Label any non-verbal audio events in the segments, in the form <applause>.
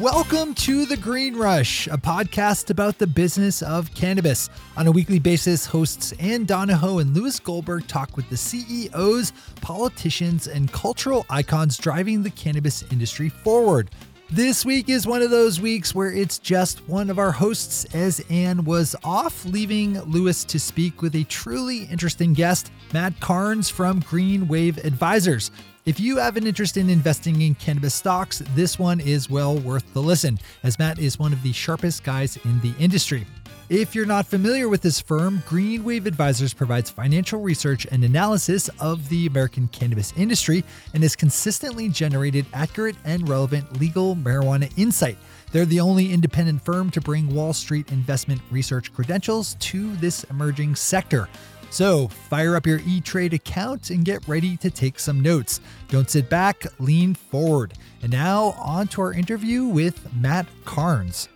Welcome to The Green Rush, a podcast about the business of cannabis. On a weekly basis, hosts Ann Donahoe and Lewis Goldberg talk with the CEOs, politicians, and cultural icons driving the cannabis industry forward. This week is one of those weeks where it's just one of our hosts, as Ann was off, leaving Lewis to speak with a truly interesting guest, Matt Karnes from Green Wave Advisors. If you have an interest in investing in cannabis stocks, this one is well worth the listen, as Matt is one of the sharpest guys in the industry. If you're not familiar with this firm, Green Wave Advisors provides financial research and analysis of the American cannabis industry and has consistently generated accurate and relevant legal marijuana insight. They're the only independent firm to bring Wall Street investment research credentials to this emerging sector. So, fire up your E Trade account and get ready to take some notes. Don't sit back, lean forward. And now, on to our interview with Matt Karnes.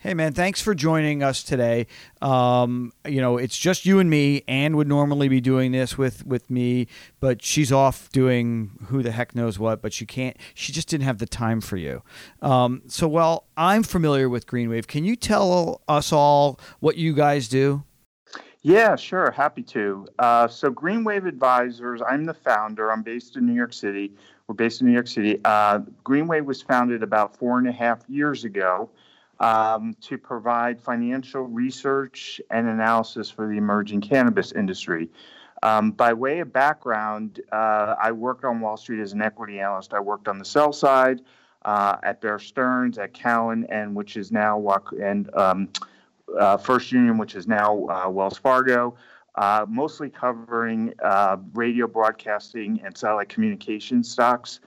Hey man, thanks for joining us today. Um, you know, it's just you and me. Anne would normally be doing this with with me, but she's off doing who the heck knows what. But she can't. She just didn't have the time for you. Um, so, while I'm familiar with Greenwave. Can you tell us all what you guys do? Yeah, sure. Happy to. Uh, so, Greenwave Advisors, I'm the founder. I'm based in New York City. We're based in New York City. Uh, Greenwave was founded about four and a half years ago um, to provide financial research and analysis for the emerging cannabis industry. Um, by way of background, uh, I worked on Wall Street as an equity analyst. I worked on the sell side uh, at Bear Stearns, at Cowen, and which is now and um, uh, First Union, which is now uh, Wells Fargo. Uh, mostly covering uh, radio broadcasting and satellite communication stocks.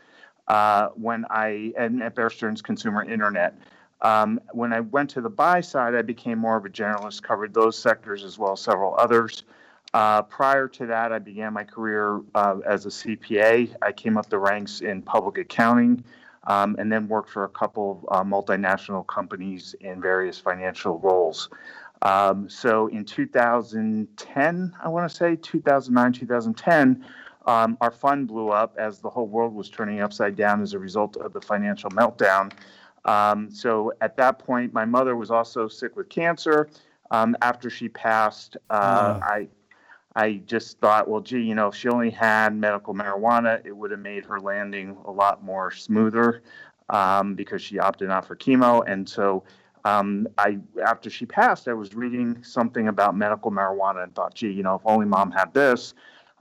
when I and at Bear Stearns Consumer Internet. Um, when I went to the buy side, I became more of a generalist, covered those sectors as well as several others. Uh, prior to that, I began my career uh, as a CPA. I came up the ranks in public accounting um, and then worked for a couple of uh, multinational companies in various financial roles. Um, so in 2010, I want to say 2009, 2010, um, our fund blew up as the whole world was turning upside down as a result of the financial meltdown. Um, so at that point, my mother was also sick with cancer. Um, after she passed, uh, oh. I I just thought, well, gee, you know, if she only had medical marijuana, it would have made her landing a lot more smoother um, because she opted out for chemo. And so um, I, after she passed, I was reading something about medical marijuana and thought, gee, you know, if only mom had this,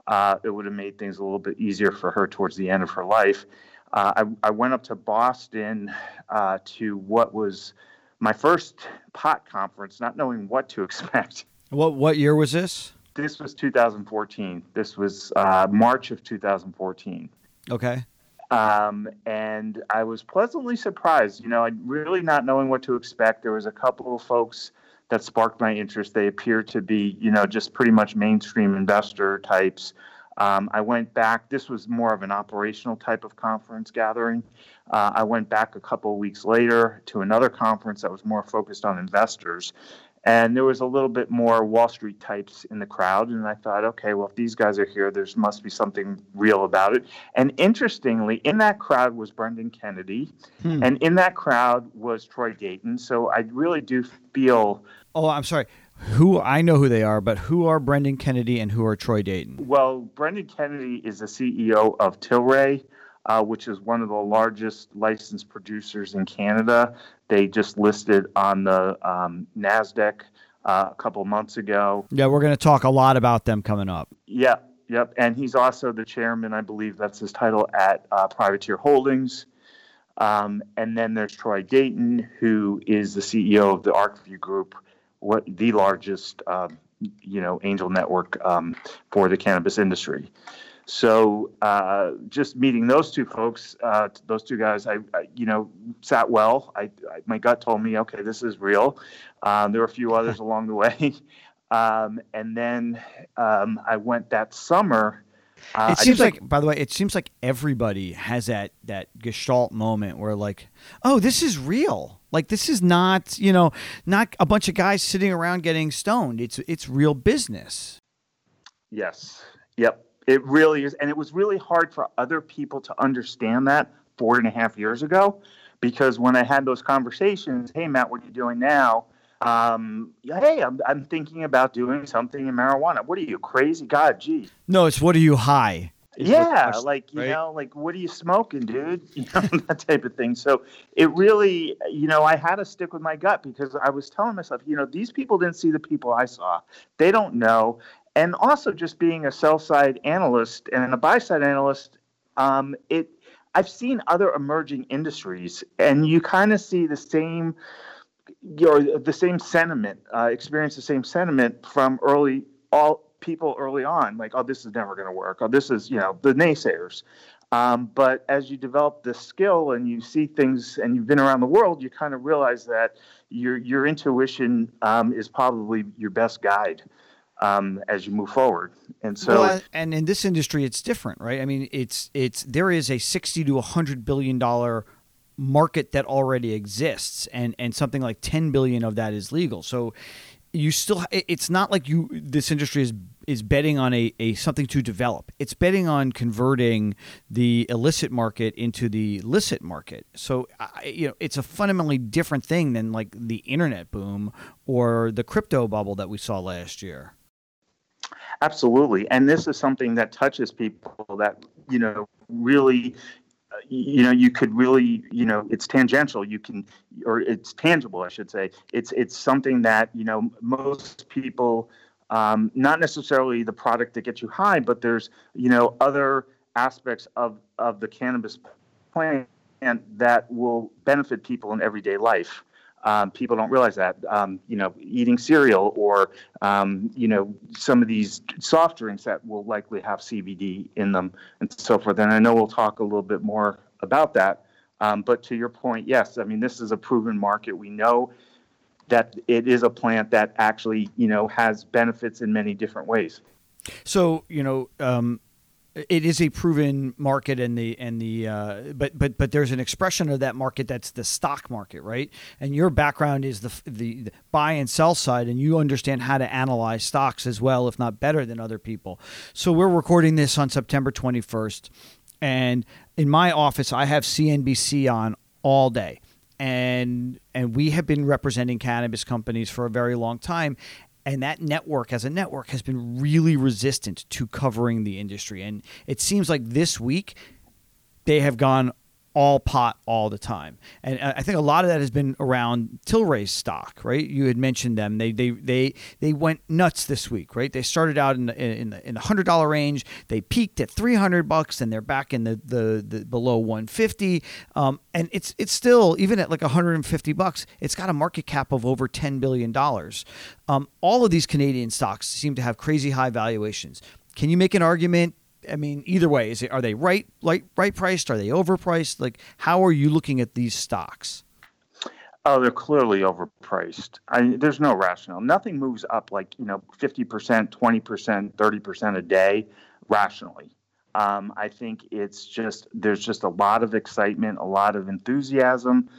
uh, it would have made things a little bit easier for her towards the end of her life I, I, went up to Boston uh, to what was my first pot conference, not knowing what to <laughs> expect. What what year was this? This was 2014. This was uh, March of 2014. Okay. Um, and I was pleasantly surprised. You know, I really not knowing what to expect. There was a couple of folks that sparked my interest. They appeared to be, you know, just pretty much mainstream investor types. Um, I went back, this was more of an operational type of conference gathering. Uh, I went back a couple of weeks later to another conference that was more focused on investors. And there was a little bit more Wall Street types in the crowd. And I thought, okay, well, if these guys are here, there must be something real about it. And interestingly, in that crowd was Brendan Kennedy. Hmm. And in that crowd was Troy Dayton. So I really do feel. Oh, I'm sorry who I know who they are, but who are Brendan Kennedy and who are Troy Dayton? Well, Brendan Kennedy is the CEO of Tilray, uh, which is one of the largest licensed producers in Canada. They just listed on the um, NASDAQ uh, a couple months ago. Yeah, we're going to talk a lot about them coming up. Yep, yep. And he's also the chairman, I believe that's his title, at uh, Privateer Holdings. Um, and then there's Troy Dayton, who is the CEO of the ArcView Group what the largest um, you know angel network um, for the cannabis industry. So uh, just meeting those two folks, uh, those two guys, I, I, you know sat well. I, I, my gut told me, okay, this is real. Um, there were a few <laughs> others along the way, um, and then um, I went that summer. Uh, it seems like, by the way, it seems like everybody has that that gestalt moment where, like, oh, this is real. Like this is not, you know, not a bunch of guys sitting around getting stoned. It's it's real business. Yes. Yep. It really is, and it was really hard for other people to understand that four and a half years ago, because when I had those conversations, hey Matt, what are you doing now? Um, hey, I'm, I'm thinking about doing something in marijuana. What are you crazy? God, gee. No, it's what are you high? Yeah, like you right? know, like what are you smoking, dude? <laughs> You know <laughs> that type of thing. So it really, you know, I had to stick with my gut because I was telling myself, you know, these people didn't see the people I saw. They don't know, and also just being a sell side analyst and a buy side analyst, um, it I've seen other emerging industries, and you kind of see the same, you know, the same sentiment, uh, experience the same sentiment from early all people early on, like, oh, this is never going to work. Oh, this is, you know, the naysayers. Um, but as you develop the skill and you see things and you've been around the world, you kind of realize that your your intuition um, is probably your best guide um, as you move forward. And so, well, and in this industry, it's different, right? I mean, it's it's there is a sixty to hundred billion dollar market that already exists, and and something like ten billion of that is legal. So you still it's not like you this industry is is betting on a, a something to develop. It's betting on converting the illicit market into the licit market. So I, you know it's a fundamentally different thing than like the internet boom or the crypto bubble that we saw last year. Absolutely. And this is something that touches people that you know really you know you could really you know it's tangential. You can or it's tangible i should say. It's it's something that you know most people um, not necessarily the product that gets you high but there's you know other aspects of of the cannabis plant that will benefit people in everyday life um, people don't realize that. Um, you know, eating cereal or um, you know some of these soft drinks that will likely have CBD in them and so forth. And I know we'll talk a little bit more about that. Um, but to your point, yes, I mean this is a proven market. We know that it is a plant that actually you know has benefits in many different ways. So you know um, it is a proven market and the and the uh, but but but there's an expression of that market that's the stock market right? And your background is the, the, the buy and sell side and you understand how to analyze stocks as well if not better than other people. So we're recording this on September 21st and in my office I have CNBC on all day. And and we have been representing cannabis companies for a very long time and that network as a network has been really resistant to covering the industry. And it seems like this week they have gone all pot all the time. And I think a lot of that has been around Tilray's stock, right? You had mentioned them. They they they they went nuts this week, right? They started out in the, in the, in the hundred dollar range. They peaked at three hundred bucks, and they're back in the the, the below one fifty. Um, and it's it's still even at like hundred and fifty bucks. It's got a market cap of over ten billion dollars. Um, all of these Canadian stocks seem to have crazy high valuations. Can you make an argument I mean, either way, is it are they right like right priced? Are they overpriced? Like, how are you looking at these stocks? Oh, they're clearly overpriced. I, there's no rationale. Nothing moves up like you know, fifty percent, twenty percent, thirty percent a day rationally. Um, I think it's just there's just a lot of excitement, a lot of enthusiasm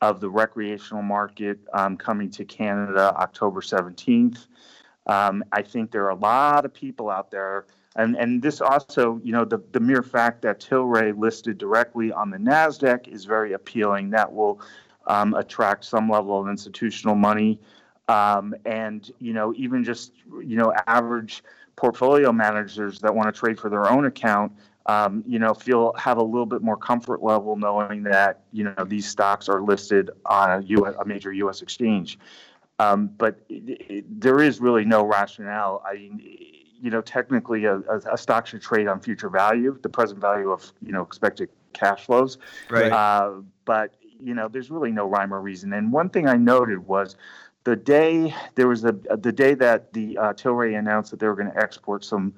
of the recreational market um, coming to Canada October 17th. Um, I think there are a lot of people out there and and this also, you know, the the mere fact that Tilray listed directly on the Nasdaq is very appealing. That will um, attract some level of institutional money, um, and you know, even just you know, average portfolio managers that want to trade for their own account. Um, you know, feel have a little bit more comfort level knowing that you know these stocks are listed on a, US, a major U.S. exchange. Um, but it, it, there is really no rationale. I mean, you know, technically a, a, stock should trade on future value, the present value of, you know, expected cash flows. Right. Uh, but, you know, there's really no rhyme or reason. And one thing I noted was the day there was a, the day that the uh, Tilray announced that they were going to export some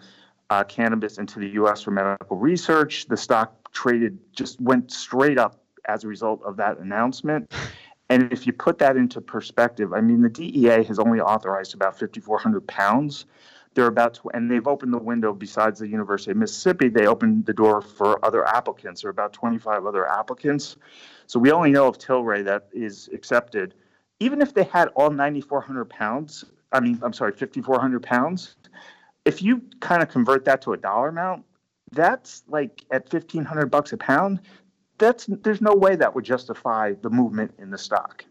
uh, cannabis into the U.S. for medical research, the stock traded just went straight up as a result of that announcement. <laughs> And if you put that into perspective, I mean, the DEA has only authorized about 5,400 pounds they're about to, and they've opened the window besides the University of Mississippi. They opened the door for other applicants. There are about 25 other applicants. So we only know of Tilray that is accepted. Even if they had all 9,400 pounds, I mean, I'm sorry, 5,400 pounds, if you kind of convert that to a dollar amount, that's like at fifteen hundred bucks a pound. That's there's no way that would justify the movement in the stock.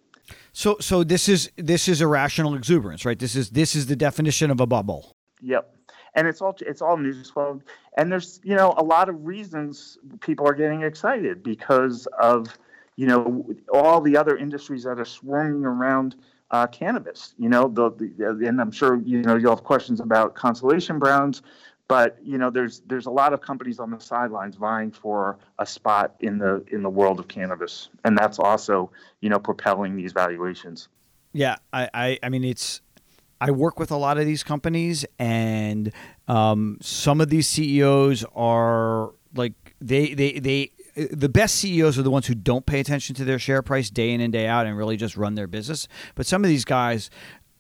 So so this is this is irrational exuberance, right? This is this is the definition of a bubble. Yep. And it's all it's all news flow, and there's you know a lot of reasons people are getting excited because of you know all the other industries that are swarming around uh, cannabis. You know, the, the, and I'm sure you know you'll have questions about Constellation Brands, but you know there's there's a lot of companies on the sidelines vying for a spot in the in the world of cannabis, and that's also you know propelling these valuations. Yeah, I I, I mean it's. I work with a lot of these companies, and um, some of these CEOs are like they they they the best CEOs are the ones who don't pay attention to their share price day in and day out and really just run their business. But some of these guys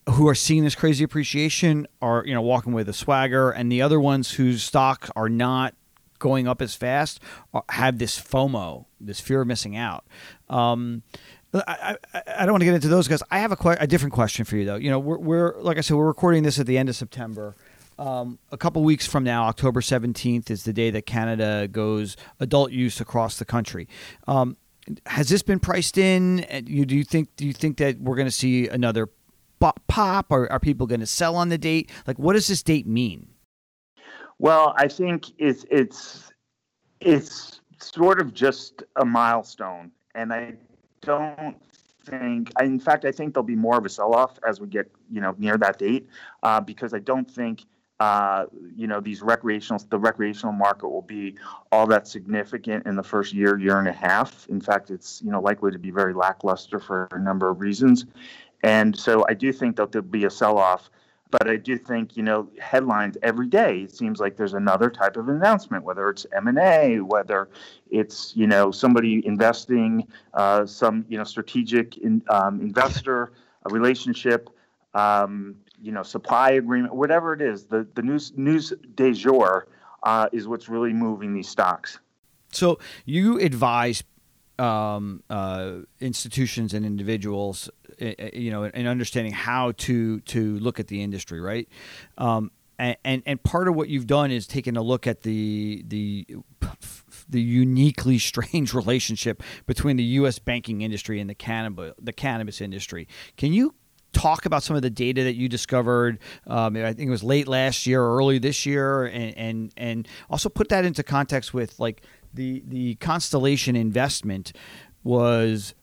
who are seeing this crazy appreciation are, you know, walking with a swagger, and the other ones whose stocks are not going up as fast have this FOMO, this fear of missing out. Um, I, I, I, don't want to get into those guys. I have a, que- a different question for you, though. You know, we're, we're like I said, we're recording this at the end of September. Um, a couple weeks from now, October 17th, is the day that Canada goes adult use across the country. Um, has this been priced in? You, do you think do you think that we're going to see another pop, or are people going to sell on the date? Like, what does this date mean? Well, I think it's it's it's sort of just a milestone, and I don't think. In fact, I think there'll be more of a sell-off as we get you know near that date, uh, because I don't think uh, you know, these recreational, the recreational market will be all that significant in the first year, year and a half. In fact, it's, you know, likely to be very lackluster for a number of reasons. And so I do think that there'll be a sell off, but I do think, you know, headlines every day, it seems like there's another type of announcement, whether it's M&A, whether it's, you know, somebody investing, uh, some, you know, strategic in, um, investor, a relationship, um, you know, supply agreement, whatever it is, the, the news news de jour uh, is what's really moving these stocks. So you advise um, uh, institutions and individuals, you know, and understanding how to to look at the industry, right? Um, and, and, and part of what you've done is taken a look at the the the uniquely strange <laughs> relationship between the U.S. banking industry and the cannabis the cannabis industry. Can you talk about some of the data that you discovered. Um, I think it was late last year or early this year, and, and and also put that into context with like the the Constellation investment was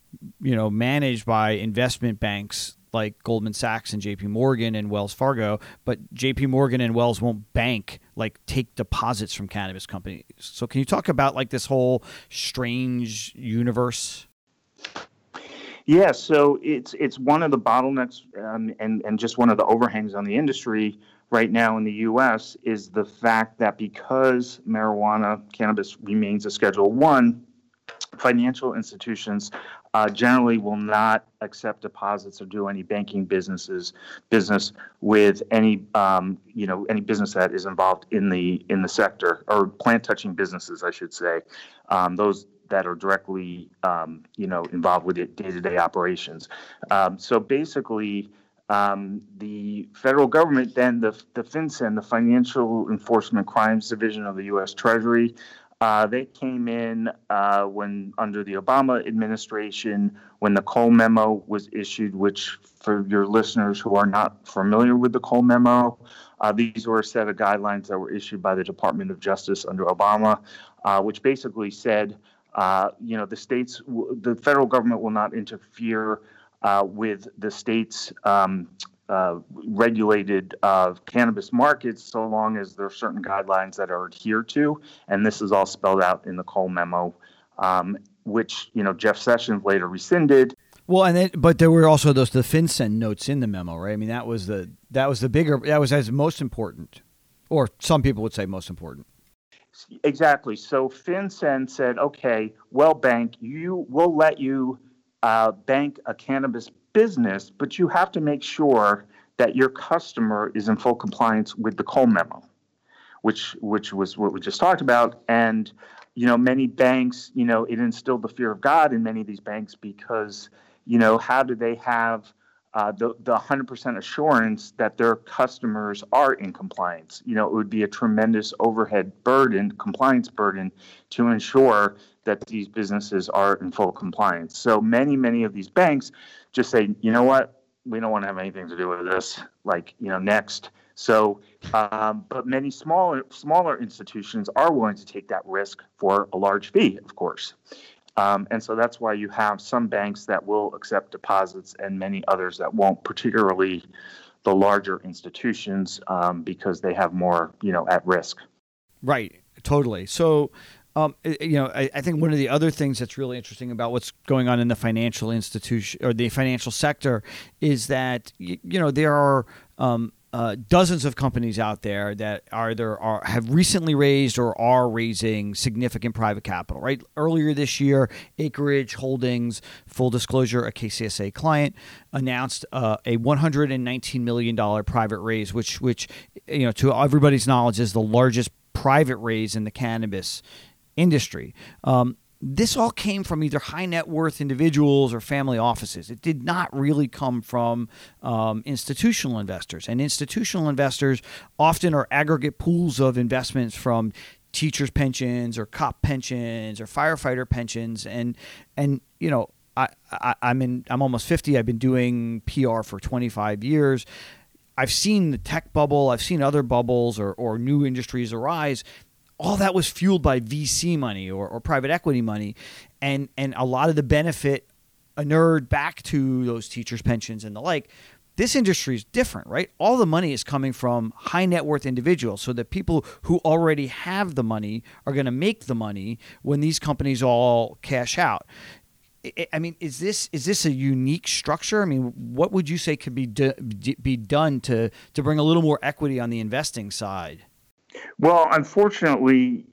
you know managed by investment banks like Goldman Sachs and JP Morgan and Wells Fargo, but JP Morgan and Wells won't bank like take deposits from cannabis companies. So can you talk about like this whole strange universe? Yeah, so it's it's one of the bottlenecks um, and and just one of the overhangs on the industry right now in the U.S. is the fact that because marijuana cannabis remains a Schedule One, financial institutions uh, generally will not accept deposits or do any banking businesses business with any um, you know any business that is involved in the in the sector or plant touching businesses, I should say. Um, those that are directly, um, you know, involved with day-to-day operations. Um, so basically, um, the federal government, then the the FinCEN, the Financial Enforcement Crimes Division of the U.S. Treasury, uh, they came in uh, when under the Obama administration, when the Cole memo was issued. Which, for your listeners who are not familiar with the Cole memo, uh, these were a set of guidelines that were issued by the Department of Justice under Obama, uh, which basically said uh, you know, the states, the federal government will not interfere with the states' um, uh, regulated uh, cannabis markets so long as there are certain guidelines that are adhered to. And this is all spelled out in the Cole memo, um, which, you know, Jeff Sessions later rescinded. Well, and then, but there were also those the FinCEN notes in the memo, right? I mean, that was the that was the bigger that was as most important, or some people would say most important. Exactly. So FinCEN said, okay, well, bank, you will let you uh, bank a cannabis business, but you have to make sure that your customer is in full compliance with the Cole memo, which which was what we just talked about. And you know, many banks, you know, it instilled the fear of God in many of these banks because you know, how do they have uh, the, the 100% assurance that their customers are in compliance. You know, it would be a tremendous overhead burden, compliance burden, to ensure that these businesses are in full compliance. So many, many of these banks just say, you know what, we don't want to have anything to do with this. Like, you know, next. So, um, but many smaller smaller institutions are willing to take that risk for a large fee, of course. Um, and so that's why you have some banks that will accept deposits and many others that won't, particularly the larger institutions, um, because they have more, you know, at risk. Right. Totally. So, um, you know, I, I, think one of the other things that's really interesting about what's going on in the financial institution or the financial sector is that you, you know there are um, uh, dozens of companies out there that either are have recently raised or are raising significant private capital. Right earlier this year, Acreage Holdings, full disclosure, a KCSA client, announced uh, a 119 million dollar private raise, which which you know to everybody's knowledge is the largest private raise in the cannabis industry. Um, this all came from either high net worth individuals or family offices. It did not really come from um, institutional investors. And institutional investors often are aggregate pools of investments from teachers' pensions or cop pensions or firefighter pensions. And, and you know, I, I, I'm in. I'm almost fifty. I've been doing PR for 25 years. I've seen the tech bubble. I've seen other bubbles or, or new industries arise all that was fueled by VC money or, or private equity money, and and a lot of the benefit inured back to those teachers' pensions and the like. This industry is different, right? All the money is coming from high net worth individuals. So the people who already have the money are going to make the money when these companies all cash out. I mean, is this is this a unique structure? I mean, what would you say could be do, be done to to bring a little more equity on the investing side? Well, unfortunately,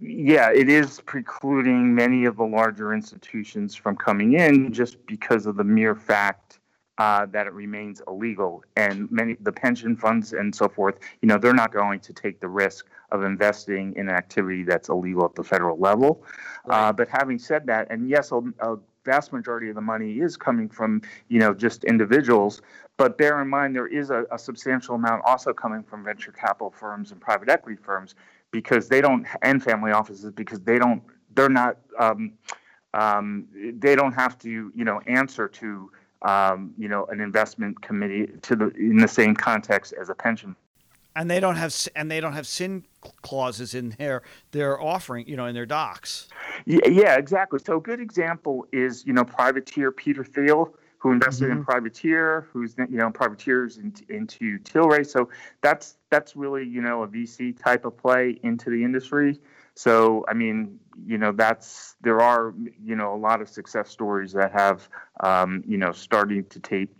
yeah, it is precluding many of the larger institutions from coming in just because of the mere fact uh, that it remains illegal. And many the pension funds and so forth, you know, they're not going to take the risk of investing in an activity that's illegal at the federal level. Right. Uh, but having said that, and yes, a, a vast majority of the money is coming from you know just individuals. But bear in mind there is a, a, substantial amount also coming from venture capital firms and private equity firms because they don't and family offices because they don't they're not um, um, they don't have to you know answer to um, you know an investment committee to the in the same context as a pension and they don't have and they don't have sin clauses in their their offering, you know, in their docs. Yeah, yeah, exactly. So a good example is you know privateer Peter Thiel, who invested mm-hmm. in privateer, who's you know privateers into, into Tilray. So that's that's really you know a VC type of play into the industry. So I mean, you know, that's there are you know a lot of success stories that have um, you know starting to tape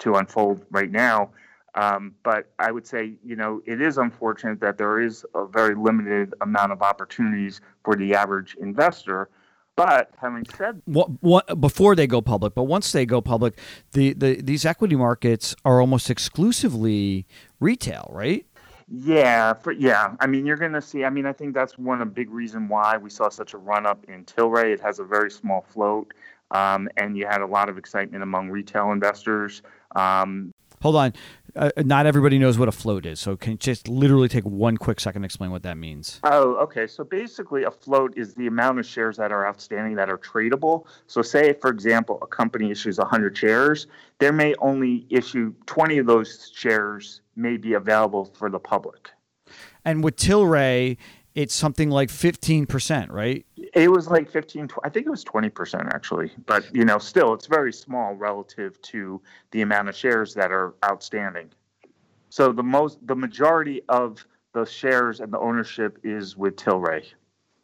to unfold right now. Um, but I would say, you know, it is unfortunate that there is a very limited amount of opportunities for the average investor. But having said what, what before they go public, but once they go public, the, the these equity markets are almost exclusively retail, right? Yeah, for, yeah. I mean, you're going to see. I mean, I think that's one a big reason why we saw such a run up in Tilray. It has a very small float, um, and you had a lot of excitement among retail investors. Um, Hold on uh, not everybody knows what a float is. So can you just literally take one quick second to explain what that means? Oh, okay. So basically, a float is the amount of shares that are outstanding that are tradable. So say, for example, a company issues 100 shares, there may only issue 20 of those shares may be available for the public. And with Tilray, it's something like 15%, right? It was like 15, I think it was 20% actually. But, you know, still, it's very small relative to the amount of shares that are outstanding. So the most, the majority of the shares and the ownership is with Tilray.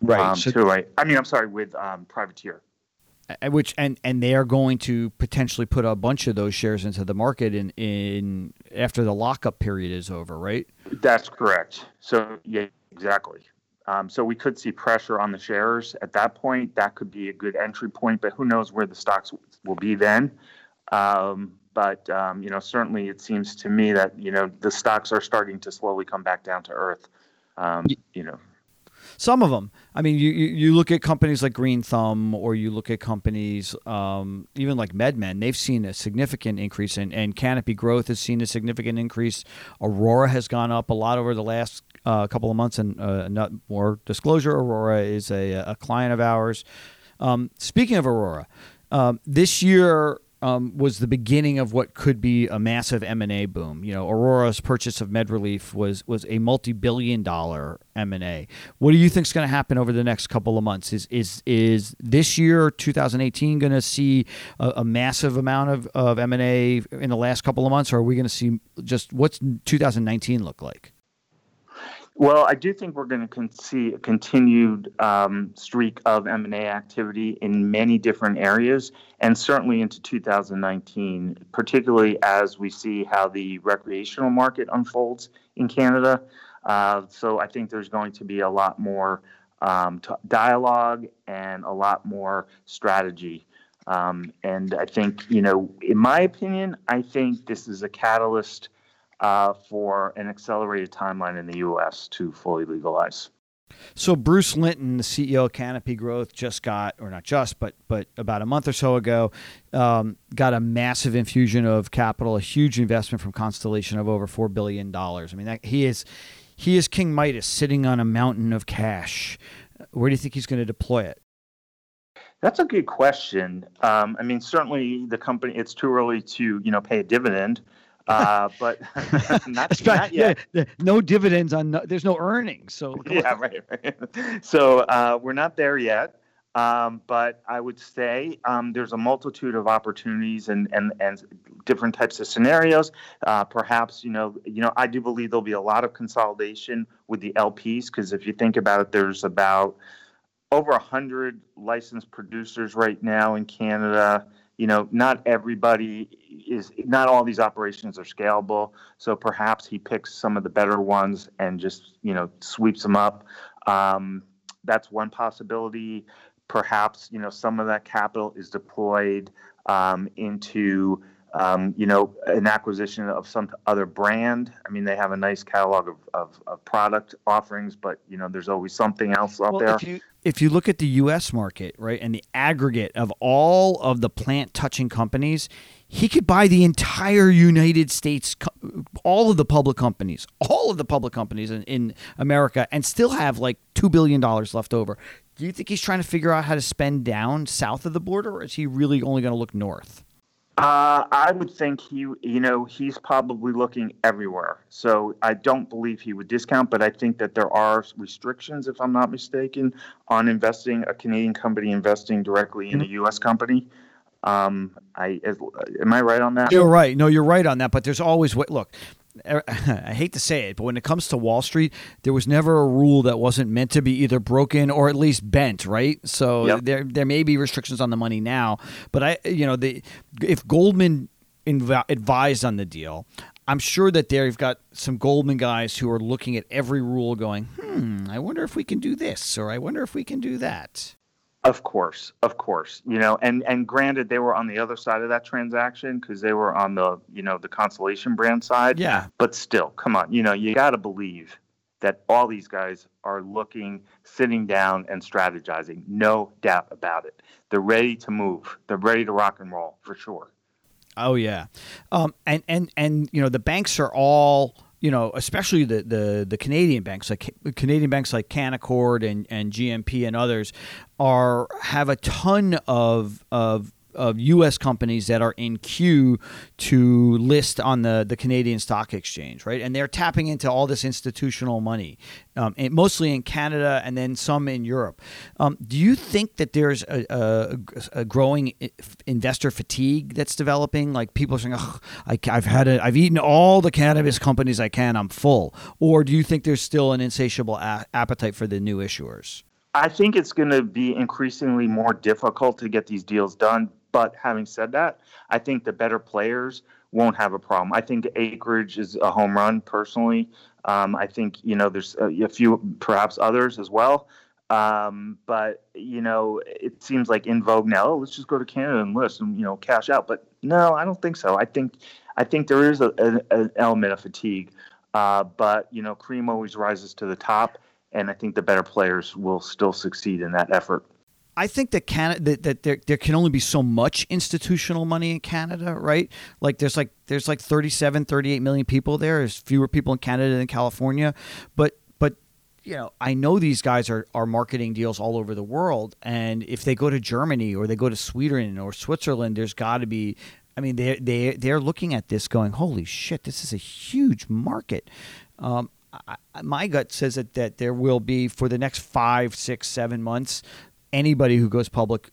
Right. Um, so, Tilray. I mean, I'm sorry, with um, Privateer. Which and and they are going to potentially put a bunch of those shares into the market in in after the lockup period is over, right? That's correct. So yeah, exactly. Um, so we could see pressure on the shares at that point. That could be a good entry point, but who knows where the stocks will be then. Um, but um, you know, certainly it seems to me that you know the stocks are starting to slowly come back down to earth. Um, you know. Some of them. I mean, you, you, you look at companies like Green Thumb, or you look at companies um, even like MedMen. They've seen a significant increase, in, and Canopy Growth has seen a significant increase. Aurora has gone up a lot over the last uh, couple of months, and uh, not more disclosure. Aurora is a, a client of ours. Um, speaking of Aurora, um, this year um, was the beginning of what could be a massive M and A boom. You know, Aurora's purchase of MedReleaf was was a multi-billion dollar M and A. What do you think is going to happen over the next couple of months? Is is is this year, 2018, going to see a, a, massive amount of of M and A in the last couple of months, or are we going to see just what's 2019 look like? Well, I do think we're going to see a continued um, streak of M&A activity in many different areas, and certainly into 2019, particularly as we see how the recreational market unfolds in Canada. Uh, so I think there's going to be a lot more um, t- dialogue and a lot more strategy. Um, and I think, you know, in my opinion, I think this is a catalyst – uh, for an accelerated timeline in the U.S. to fully legalize. So Bruce Linton, the CEO of Canopy Growth, just got, or not just, but but about a month or so ago, um, got a massive infusion of capital, a huge investment from Constellation of over four billion dollars. I mean, that, he is he is King Midas sitting on a mountain of cash. Where do you think he's going to deploy it? That's a good question. Um, I mean, certainly the company. It's too early to you know pay a dividend. Uh, but <laughs> <laughs> not, not yet. Yeah, no dividends on. No, there's no earnings. So yeah, right, right. <laughs> So uh, we're not there yet. Um, but I would say um, there's a multitude of opportunities and, and, and different types of scenarios. Uh, perhaps you know you know I do believe there'll be a lot of consolidation with the LPs because if you think about it, there's about over a hundred licensed producers right now in Canada you know, not everybody is, not all these operations are scalable. So perhaps he picks some of the better ones and just, you know, sweeps them up. Um, that's one possibility. Perhaps, you know, some of that capital is deployed um, into um, you know, an acquisition of some other brand. I mean, they have a nice catalog of, of, of product offerings, but you know, there's always something else out well, there. If you, if you look at the U.S. market, right, and the aggregate of all of the plant-touching companies, he could buy the entire United States, all of the public companies, all of the public companies in, in America, and still have like two billion dollars left over. Do you think he's trying to figure out how to spend down south of the border, or is he really only going to look north? Uh, I would think he, you know, he's probably looking everywhere. So I don't believe he would discount, but I think that there are restrictions, if I'm not mistaken, on investing a Canadian company investing directly in a U.S. company. Um, I is, am I right on that? You're right. No, you're right on that. But there's always look. Er, <laughs> I hate to say it, but when it comes to Wall Street, there was never a rule that wasn't meant to be either broken or at least bent, right? So yep. there there may be restrictions on the money now, but I you know the if Goldman inv- advised on the deal, I'm sure that they've got some Goldman guys who are looking at every rule, going, "Hmm, I wonder if we can do this, or I wonder if we can do that." Of course, of course, you know, and and granted, they were on the other side of that transaction because they were on the you know the Constellation brand side. Yeah. But still, come on, you know, you got to believe that all these guys are looking, sitting down, and strategizing. No doubt about it. They're ready to move. They're ready to rock and roll for sure. Oh yeah, um, and and and you know the banks are all you know, especially the, the, the Canadian banks, like Canadian banks like Canaccord and, and GMP and others, are have a ton of of of U.S. companies that are in queue to list on the, the Canadian Stock Exchange, right? And they're tapping into all this institutional money, um, mostly in Canada and then some in Europe. Um, do you think that there's a, a, a, growing investor fatigue that's developing? Like people are saying, I, have had it, I've eaten all the cannabis companies I can, I'm full. Or do you think there's still an insatiable a- appetite for the new issuers? I think it's going to be increasingly more difficult to get these deals done but having said that, I think the better players won't have a problem. I think Acreage is a home run personally. Um, I think you know there's a, a, few, perhaps others as well. Um, but you know, it seems like in vogue now. Oh, let's just go to Canada and list and you know cash out. But no, I don't think so. I think I think there is a, an element of fatigue. Uh, but you know, cream always rises to the top, and I think the better players will still succeed in that effort. I think that Canada that, that there, there can only be so much institutional money in Canada, right? Like there's like there's like 37, 38 million people there. There's fewer people in Canada than California, but but you know, I know these guys are are marketing deals all over the world, and if they go to Germany or they go to Sweden or Switzerland, there's got to be. I mean, they they they're looking at this going, holy shit, this is a huge market. Um, I, my gut says that, that there will be for the next five, six, seven months anybody who goes public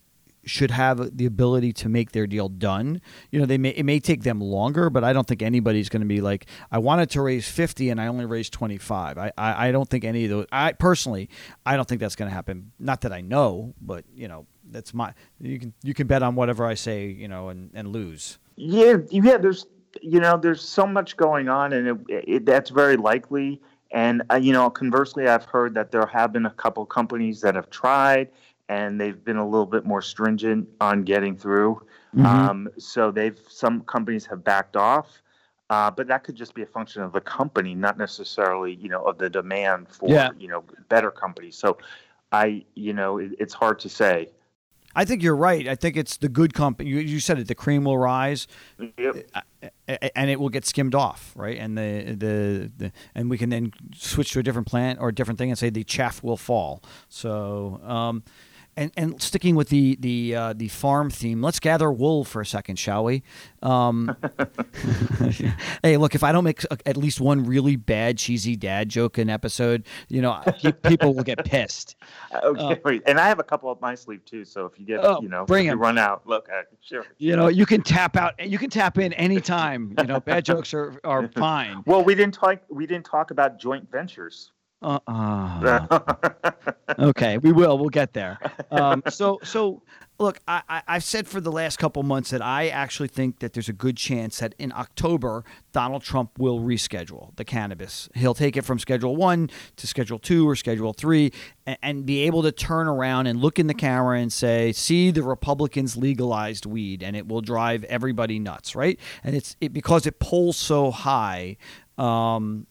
should have the ability to make their deal done. You know, they may it may take them longer, but I don't think anybody's going to be like, I wanted to raise fifty and I only raised twenty five. I, I I don't think any of those. I personally, I don't think that's going to happen. Not that I know, but you know, that's my. You can you can bet on whatever I say, you know, and and lose. Yeah, yeah. There's you know, there's so much going on, and it, it, that's very likely. And uh, you know, conversely, I've heard that there have been a couple companies that have tried and they've been a little bit more stringent on getting through. Mm-hmm. Um, so they've some companies have backed off, uh, but that could just be a function of the company, not necessarily you know of the demand for yeah. you know better companies. So I you know it, it's hard to say. I think you're right. I think it's the good company. You, you said it. The cream will rise, yep. and it will get skimmed off, right? And the, the, the and we can then switch to a different plant or a different thing and say the chaff will fall. So. Um, and, and sticking with the the uh, the farm theme, let's gather wool for a second, shall we? Um, <laughs> hey, look, if I don't make at least one really bad cheesy dad joke in episode, you know, people will get pissed. <laughs> Okay, uh, and I have a couple up my sleeve too. So if you get, oh, you know, bring you run out, look, uh, sure. You know, you can tap out, you can tap in anytime. You know, bad jokes are are <laughs> fine. Well, we didn't talk. We didn't talk about joint ventures. Uh-uh. <laughs> okay, we will. We'll get there. Um, so, so <laughs> look, I, I, have said for the last couple months that I actually think that there's a good chance that in October Donald Trump will reschedule the cannabis. He'll take it from Schedule One to Schedule Two or Schedule Three, and, and be able to turn around and look in the camera and say, "See, the Republicans legalized weed," and it will drive everybody nuts, right? And it's it, because it polls so high. Um,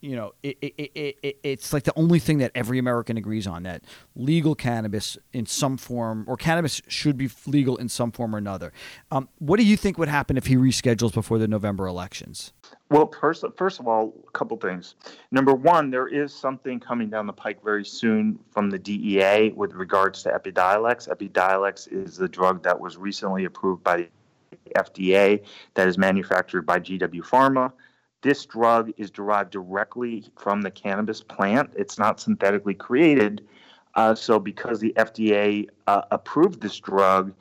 you know, it, it, it, it's like the only thing that every American agrees on that legal cannabis in some form, or cannabis should be legal in some form or another. Um, what do you think would happen if he reschedules before the November elections? Well, first, first of all, a couple things. Number one, there is something coming down the pike very soon from the DEA with regards to Epidiolex. Epidiolex is the drug that was recently approved by the FDA that is manufactured by GW Pharma. This drug is derived directly from the cannabis plant. It's not synthetically created. Uh, so, because the FDA uh, approved this drug,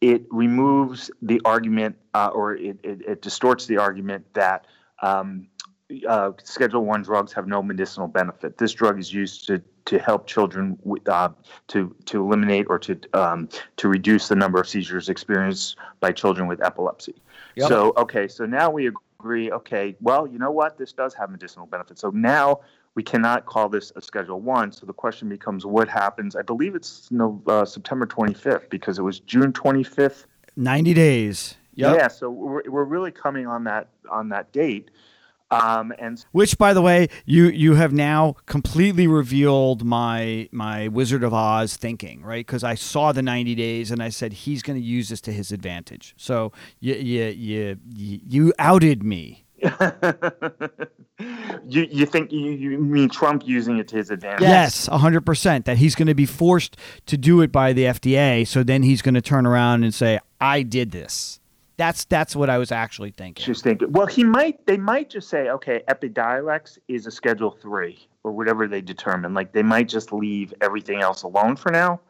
it removes the argument uh, or it, it, it, distorts the argument that um, uh, Schedule One drugs have no medicinal benefit. This drug is used to to help children with, uh, to to eliminate or to um, to reduce the number of seizures experienced by children with epilepsy. Yep. So okay, so now we agree, okay, well, you know what? This does have medicinal benefits. So now we cannot call this a Schedule One. So the question becomes, what happens? I believe it's no, uh, September 25th because it was June 25th. 90 days. Yep. Yeah. So we're, we're really coming on that on that date. Um, and which, by the way, you you have now completely revealed my my Wizard of Oz thinking, right? Because I saw the ninety days and I said he's going to use this to his advantage. So you you you you outed me. <laughs> you you think you, you mean Trump using it to his advantage? Yes, hundred percent. That he's going to be forced to do it by the FDA. So then he's going to turn around and say, "I did this." That's that's what I was actually thinking. Just thinking. Well, he might. They might just say, okay, Epidiolex is a Schedule Three or whatever they determine. Like they might just leave everything else alone for now.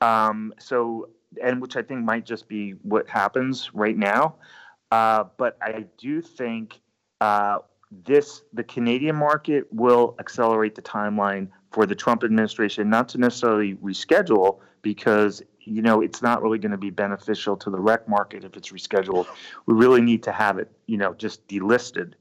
Um, so, and which I think might just be what happens right now. Uh, but I do think uh, this the Canadian market will accelerate the timeline for the Trump administration not to necessarily reschedule because you know, it's not really going to be beneficial to the rec market if it's rescheduled. We really need to have it, you know, just delisted.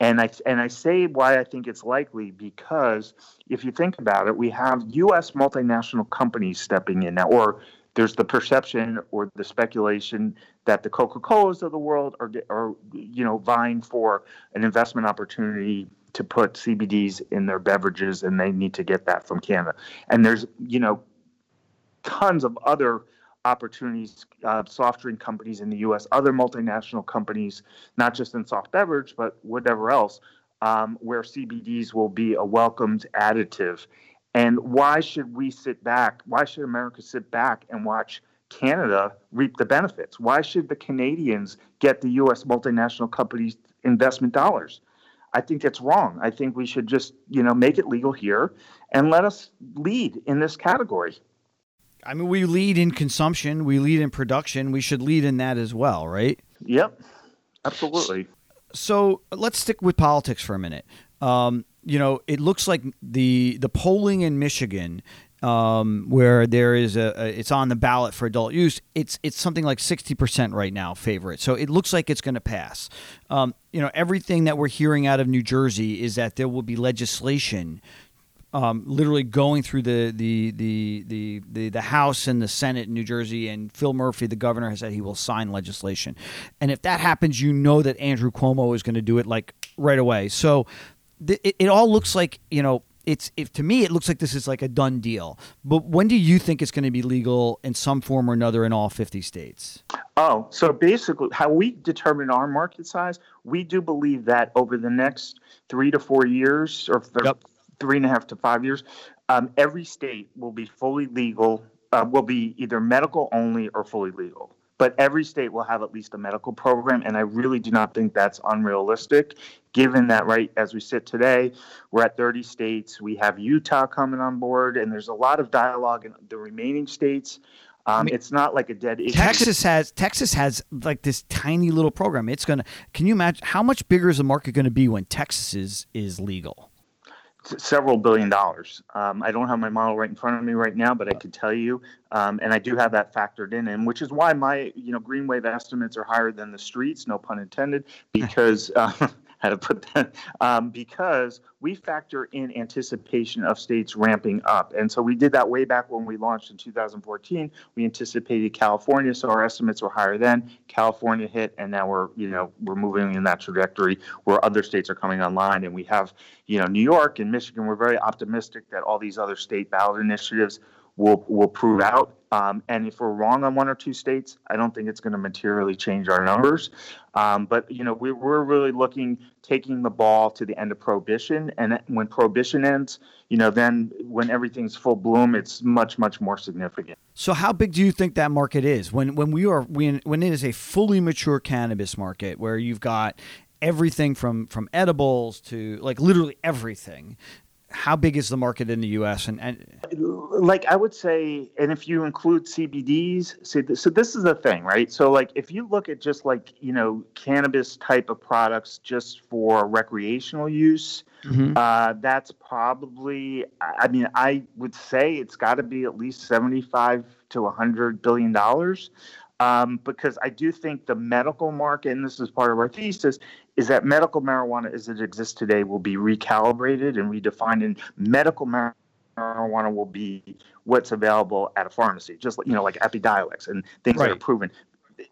And I and I say why I think it's likely because if you think about it, we have U.S. multinational companies stepping in now, or there's the perception or the speculation that the Coca-Colas of the world are, are you know vying for an investment opportunity to put CBDs in their beverages, and they need to get that from Canada. And there's, you know, tons of other opportunities, uh, soft drink companies in the U.S., other multinational companies, not just in soft beverage, but whatever else, um, where CBDs will be a welcomed additive. And why should we sit back? Why should America sit back and watch Canada reap the benefits? Why should the Canadians get the U.S. multinational companies' investment dollars? I think it's wrong. I think we should just, you know, make it legal here and let us lead in this category. I mean, we lead in consumption, we lead in production. We should lead in that as well, right? Yep, absolutely. So let's stick with politics for a minute. Um, you know, it looks like the the polling in Michigan, um, where there is a, a, it's on the ballot for adult use. It's it's something like sixty percent right now favorite. So it looks like it's going to pass. Um, you know, everything that we're hearing out of New Jersey is that there will be legislation um, literally going through the, the, the, the, the, the House and the Senate in New Jersey, and Phil Murphy, the governor, has said he will sign legislation. And if that happens, you know that Andrew Cuomo is going to do it like right away. So th- it, it all looks like, you know, it's if to me it looks like this is like a done deal. But when do you think it's going to be legal in some form or another in all 50 states? Oh, so basically how we determine our market size, we do believe that over the next 3 to 4 years or yep three and a half to five years, um, every state will be fully legal, uh, will be either medical only or fully legal. But every state will have at least a medical program, and I really do not think that's unrealistic, given that right as we sit today, we're at 30 states. We have Utah coming on board, and there's a lot of dialogue in the remaining states. Um, I mean, it's not like a dead issue. Texas has Texas has like this tiny little program. It's gonna. Can you imagine how much bigger is the market going to be when Texas is is legal? Several billion dollars. Um, I don't have my model right in front of me right now, but I could tell you, um, and I do have that factored in, and which is why my you know green wave estimates are higher than the streets, no pun intended, because <laughs> uh, how to put that um, because we factor in anticipation of states ramping up. And so we did that way back when we launched in 2014 we anticipated california so our estimates were higher then. California hit and now we're you know we're moving in that trajectory where other states are coming online. And we have you know new york and michigan we're very optimistic that all these other state ballot initiatives will will prove out. Um, and if we're wrong on one or two states, I don't think it's going to materially change our numbers. Um, but you know, we, we're really looking taking the ball to the end of prohibition, and when prohibition ends, you know, then when everything's full bloom, it's much much more significant. So, how big do you think that market is when when we are when when it is a fully mature cannabis market where you've got everything from from edibles to like literally everything how big is the market in the U.S. and, and like I would say, and if you include CBDs, so, so this is the thing, right? So like if you look at just like you know cannabis type of products just for recreational use, mm-hmm. uh, that's probably I mean I would say it's got to be at least seventy five to hundred billion dollars um, because I do think the medical market, and this is part of our thesis, is that medical marijuana as it exists today will be recalibrated and redefined, and medical marijuana will be what's available at a pharmacy, just like you know, like Epidiolex and things right. that are proven.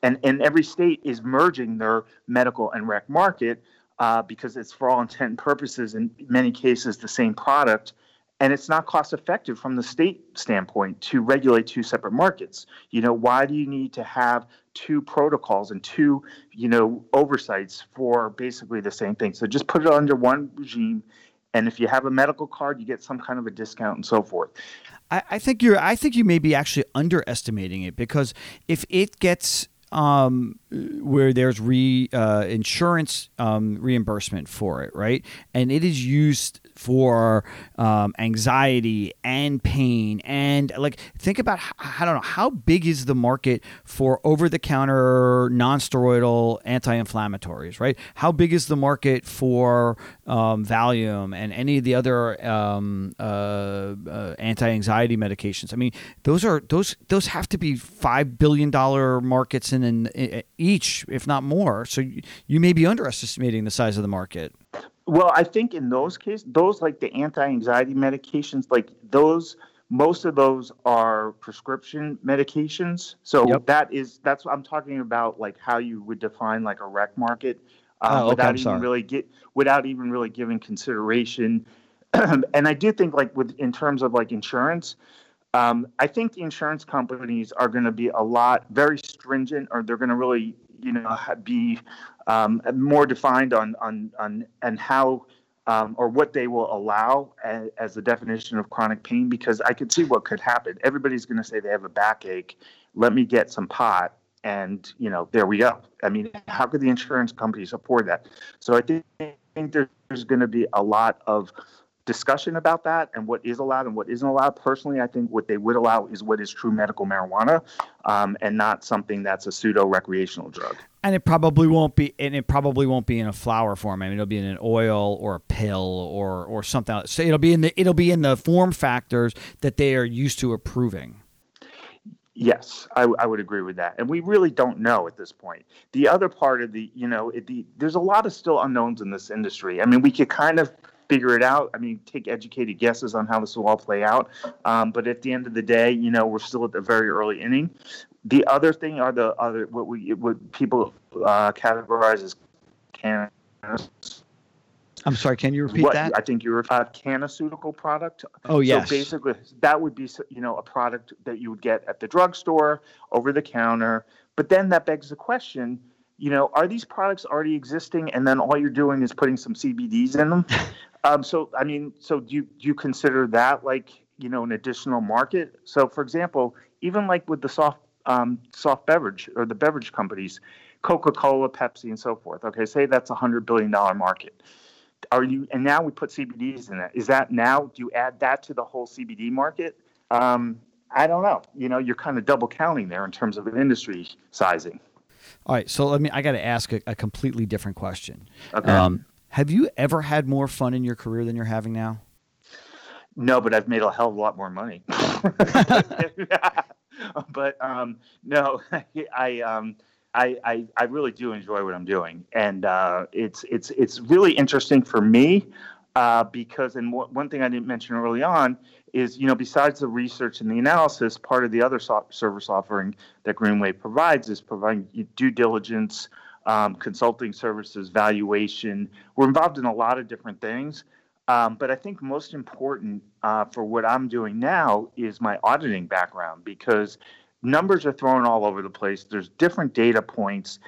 And and every state is merging their medical and rec market uh, because it's for all intent and purposes, in many cases, the same product and it's not cost effective from the state standpoint to regulate two separate markets. You know why do you need to have two protocols and two you know oversights for basically the same thing? So just put it under one regime and if you have a medical card you get some kind of a discount and so forth. I, I think you're i think you may be actually underestimating it because if it gets um, where there's re uh, insurance um, reimbursement for it, right? And it is used for um, anxiety and pain and like think about I don't know how big is the market for over-the-counter non-steroidal anti-inflammatories, right? How big is the market for um, Valium and any of the other um, uh, uh, anti-anxiety medications? I mean, those are those those have to be five billion dollar markets in, in, in each, if not more. So you, you may be underestimating the size of the market. Well, I think in those cases, those like the anti-anxiety medications, like those, most of those are prescription medications. So yep. that is that's what I'm talking about, like how you would define like a rec market. um, oh, without even sorry. really get without even really giving consideration. <clears throat> and I do think like with in terms of like insurance, um, I think the insurance companies are going to be a lot very stringent, or they're going to really you know be um, more defined on on on and how um, or what they will allow as, the definition of chronic pain because I could see what could happen. Everybody's going to say they have a backache. Let me get some pot, and you know, there we go. I mean, how could the insurance companies afford that? So I think there's going to be a lot of discussion about that and what is allowed and what isn't allowed. Personally, I think what they would allow is what is true medical marijuana, um, and not something that's a pseudo recreational drug. And it probably won't be, and it probably won't be in a flower form. I mean, it'll be in an oil or a pill or or something. Else. So it'll be in the it'll be in the form factors that they are used to approving. Yes, I, I, would agree with that, and we really don't know at this point. The other part of the, you know, it, the, there's a lot of still unknowns in this industry. I mean, we could kind of figure it out. I mean, take educated guesses on how this will all play out. Um, but at the end of the day, you know, we're still at the very early inning. The other thing are the other what we what people uh, categorize as cannabis. I'm sorry. Can you repeat what, that? I think you're a cannaceutical product. Oh yes. So basically, that would be you know a product that you would get at the drugstore, over the counter. But then that begs the question: you know, are these products already existing, and then all you're doing is putting some CBDs in them? <laughs> Um, so, I mean, so do you, do you consider that like, you know, an additional market? So, for example, even like with the soft, um, soft beverage or the beverage companies, Coca Cola, Pepsi, and so forth. Okay, say that's a $100 billion market. Are you, and now we put CBDs in that. Is that now, do you add that to the whole CBD market? Um, I don't know. You know, you're kind of double counting there in terms of an industry sizing. All right, so let me. I got to ask a, a, completely different question. Okay. Um, have you ever had more fun in your career than you're having now? No, but I've made a hell of a lot more money. <laughs> <laughs> but um, no, <laughs> I, um, I, I, I really do enjoy what I'm doing, and uh, it's it's it's really interesting for me uh, because and w- one thing I didn't mention early on is you know besides the research and the analysis, part of the other so- service offering that Greenwave provides is providing due diligence um, consulting services, valuation. We're involved in a lot of different things. Um, but I think most important uh, for what I'm doing now is my auditing background because numbers are thrown all over the place. There's different data points.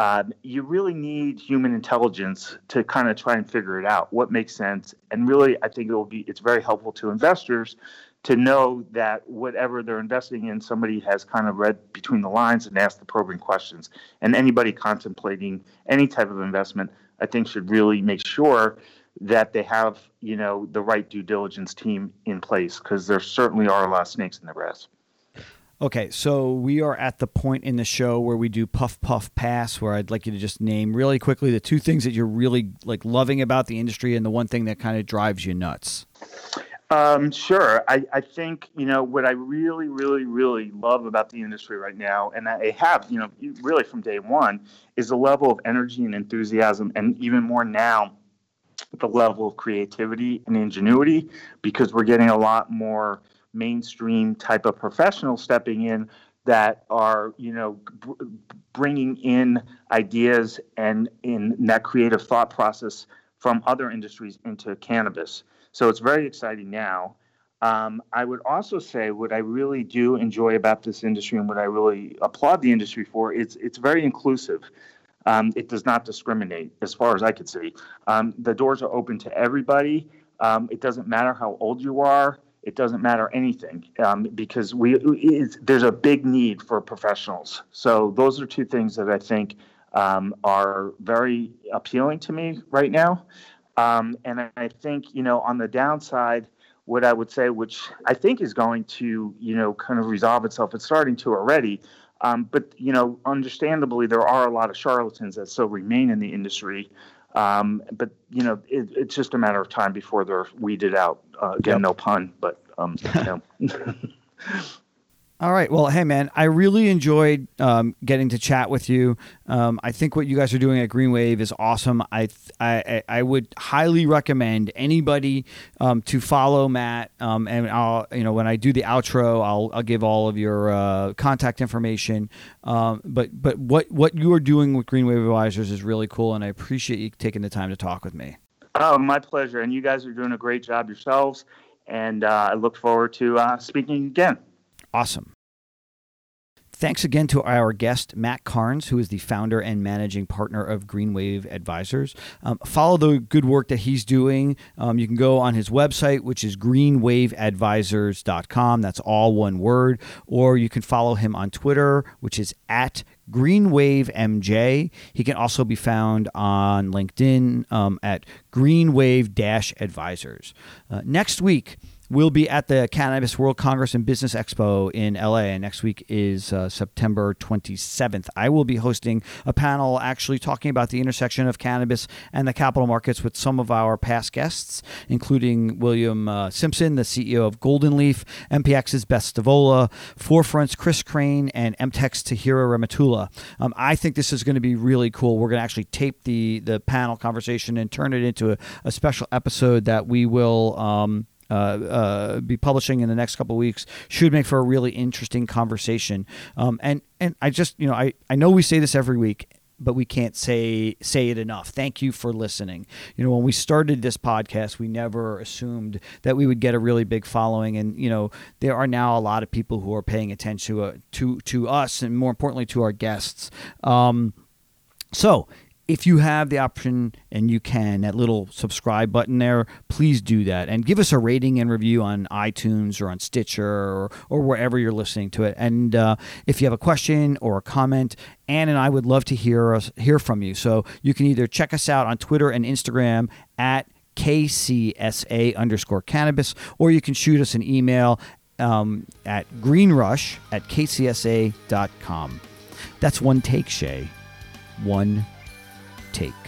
Um, you really need human intelligence to kind of try and figure it out, what makes sense. And really, I think it will be it's very helpful to investors to know that whatever they're investing in, somebody has kind of read between the lines and asked the probing questions. And anybody contemplating any type of investment, I think, should really make sure that they have, you know, the right due diligence team in place because there certainly are a lot of snakes in the grass. Okay, so we are at the point in the show where we do puff puff pass where I'd like you to just name really quickly the two things that you're really like loving about the industry and the one thing that kind of drives you nuts. Um, sure. I, I think, you know, what I really, really, really love about the industry right now, and I have, you know, really from day one, is the level of energy and enthusiasm, and even more now, the level of creativity and ingenuity, because we're getting a lot more mainstream type of professionals stepping in that are, you know, br- bringing in ideas and in that creative thought process from other industries into cannabis. So it's very exciting now. Um, I would also say what I really do enjoy about this industry and what I really applaud the industry for it's it's very inclusive. Um, it does not discriminate, as far as I could see. Um, the doors are open to everybody. Um, it doesn't matter how old you are. It doesn't matter anything um, because we there's a big need for professionals. So those are two things that I think um, are very appealing to me right now. Um, and I think, you know, on the downside, what I would say, which I think is going to, you know, kind of resolve itself, it's starting to already. Um, but, you know, understandably, there are a lot of charlatans that still remain in the industry. Um, but, you know, it, it's just a matter of time before they're weeded out. Uh, again, yep. no pun, but, um, you know. <laughs> All right. Well, hey, man, I really enjoyed um, getting to chat with you. Um, I think what you guys are doing at Green Wave is awesome. I I, I would highly recommend anybody um, to follow Matt. Um, and I'll you know when I do the outro, I'll, I'll give all of your uh, contact information. Um, but but what what you are doing with Green Wave Advisors is really cool, and I appreciate you taking the time to talk with me. Oh, my pleasure. And you guys are doing a great job yourselves. And uh, I look forward to uh, speaking again. Awesome. Thanks again to our guest, Matt Karnes, who is the founder and managing partner of Greenwave Advisors. Um, follow the good work that he's doing. Um, you can go on his website, which is greenwaveadvisors.com. That's all one word. Or you can follow him on Twitter, which is at GreenwaveMJ. He can also be found on LinkedIn um, at Greenwave Advisors. Uh, next week, We'll be at the Cannabis World Congress and Business Expo in LA. And next week is uh, September 27th. I will be hosting a panel actually talking about the intersection of cannabis and the capital markets with some of our past guests, including William uh, Simpson, the CEO of Golden Leaf, MPX's Beth Stavola, Forefront's Chris Crane, and MTech's Tahira Rehmatullah. Um, I think this is going to be really cool. We're going to actually tape the, the panel conversation and turn it into a, a special episode that we will. Um, uh, uh, be publishing in the next couple weeks should make for a really interesting conversation. Um, and and I just you know I, I know we say this every week but we can't say say it enough. Thank you for listening. You know, when we started this podcast, we never assumed that we would get a really big following, and you know, there are now a lot of people who are paying attention to uh, to to us, and more importantly, to our guests. Um, so if you have the option and you can, that little subscribe button there, please do that and give us a rating and review on iTunes or on Stitcher or, or wherever you're listening to it. And uh, if you have a question or a comment, Ann and I would love to hear us hear from you. So you can either check us out on Twitter and Instagram at KCSA underscore cannabis, or you can shoot us an email um, at greenrush at kcsa.com. That's one take, Shay. One take.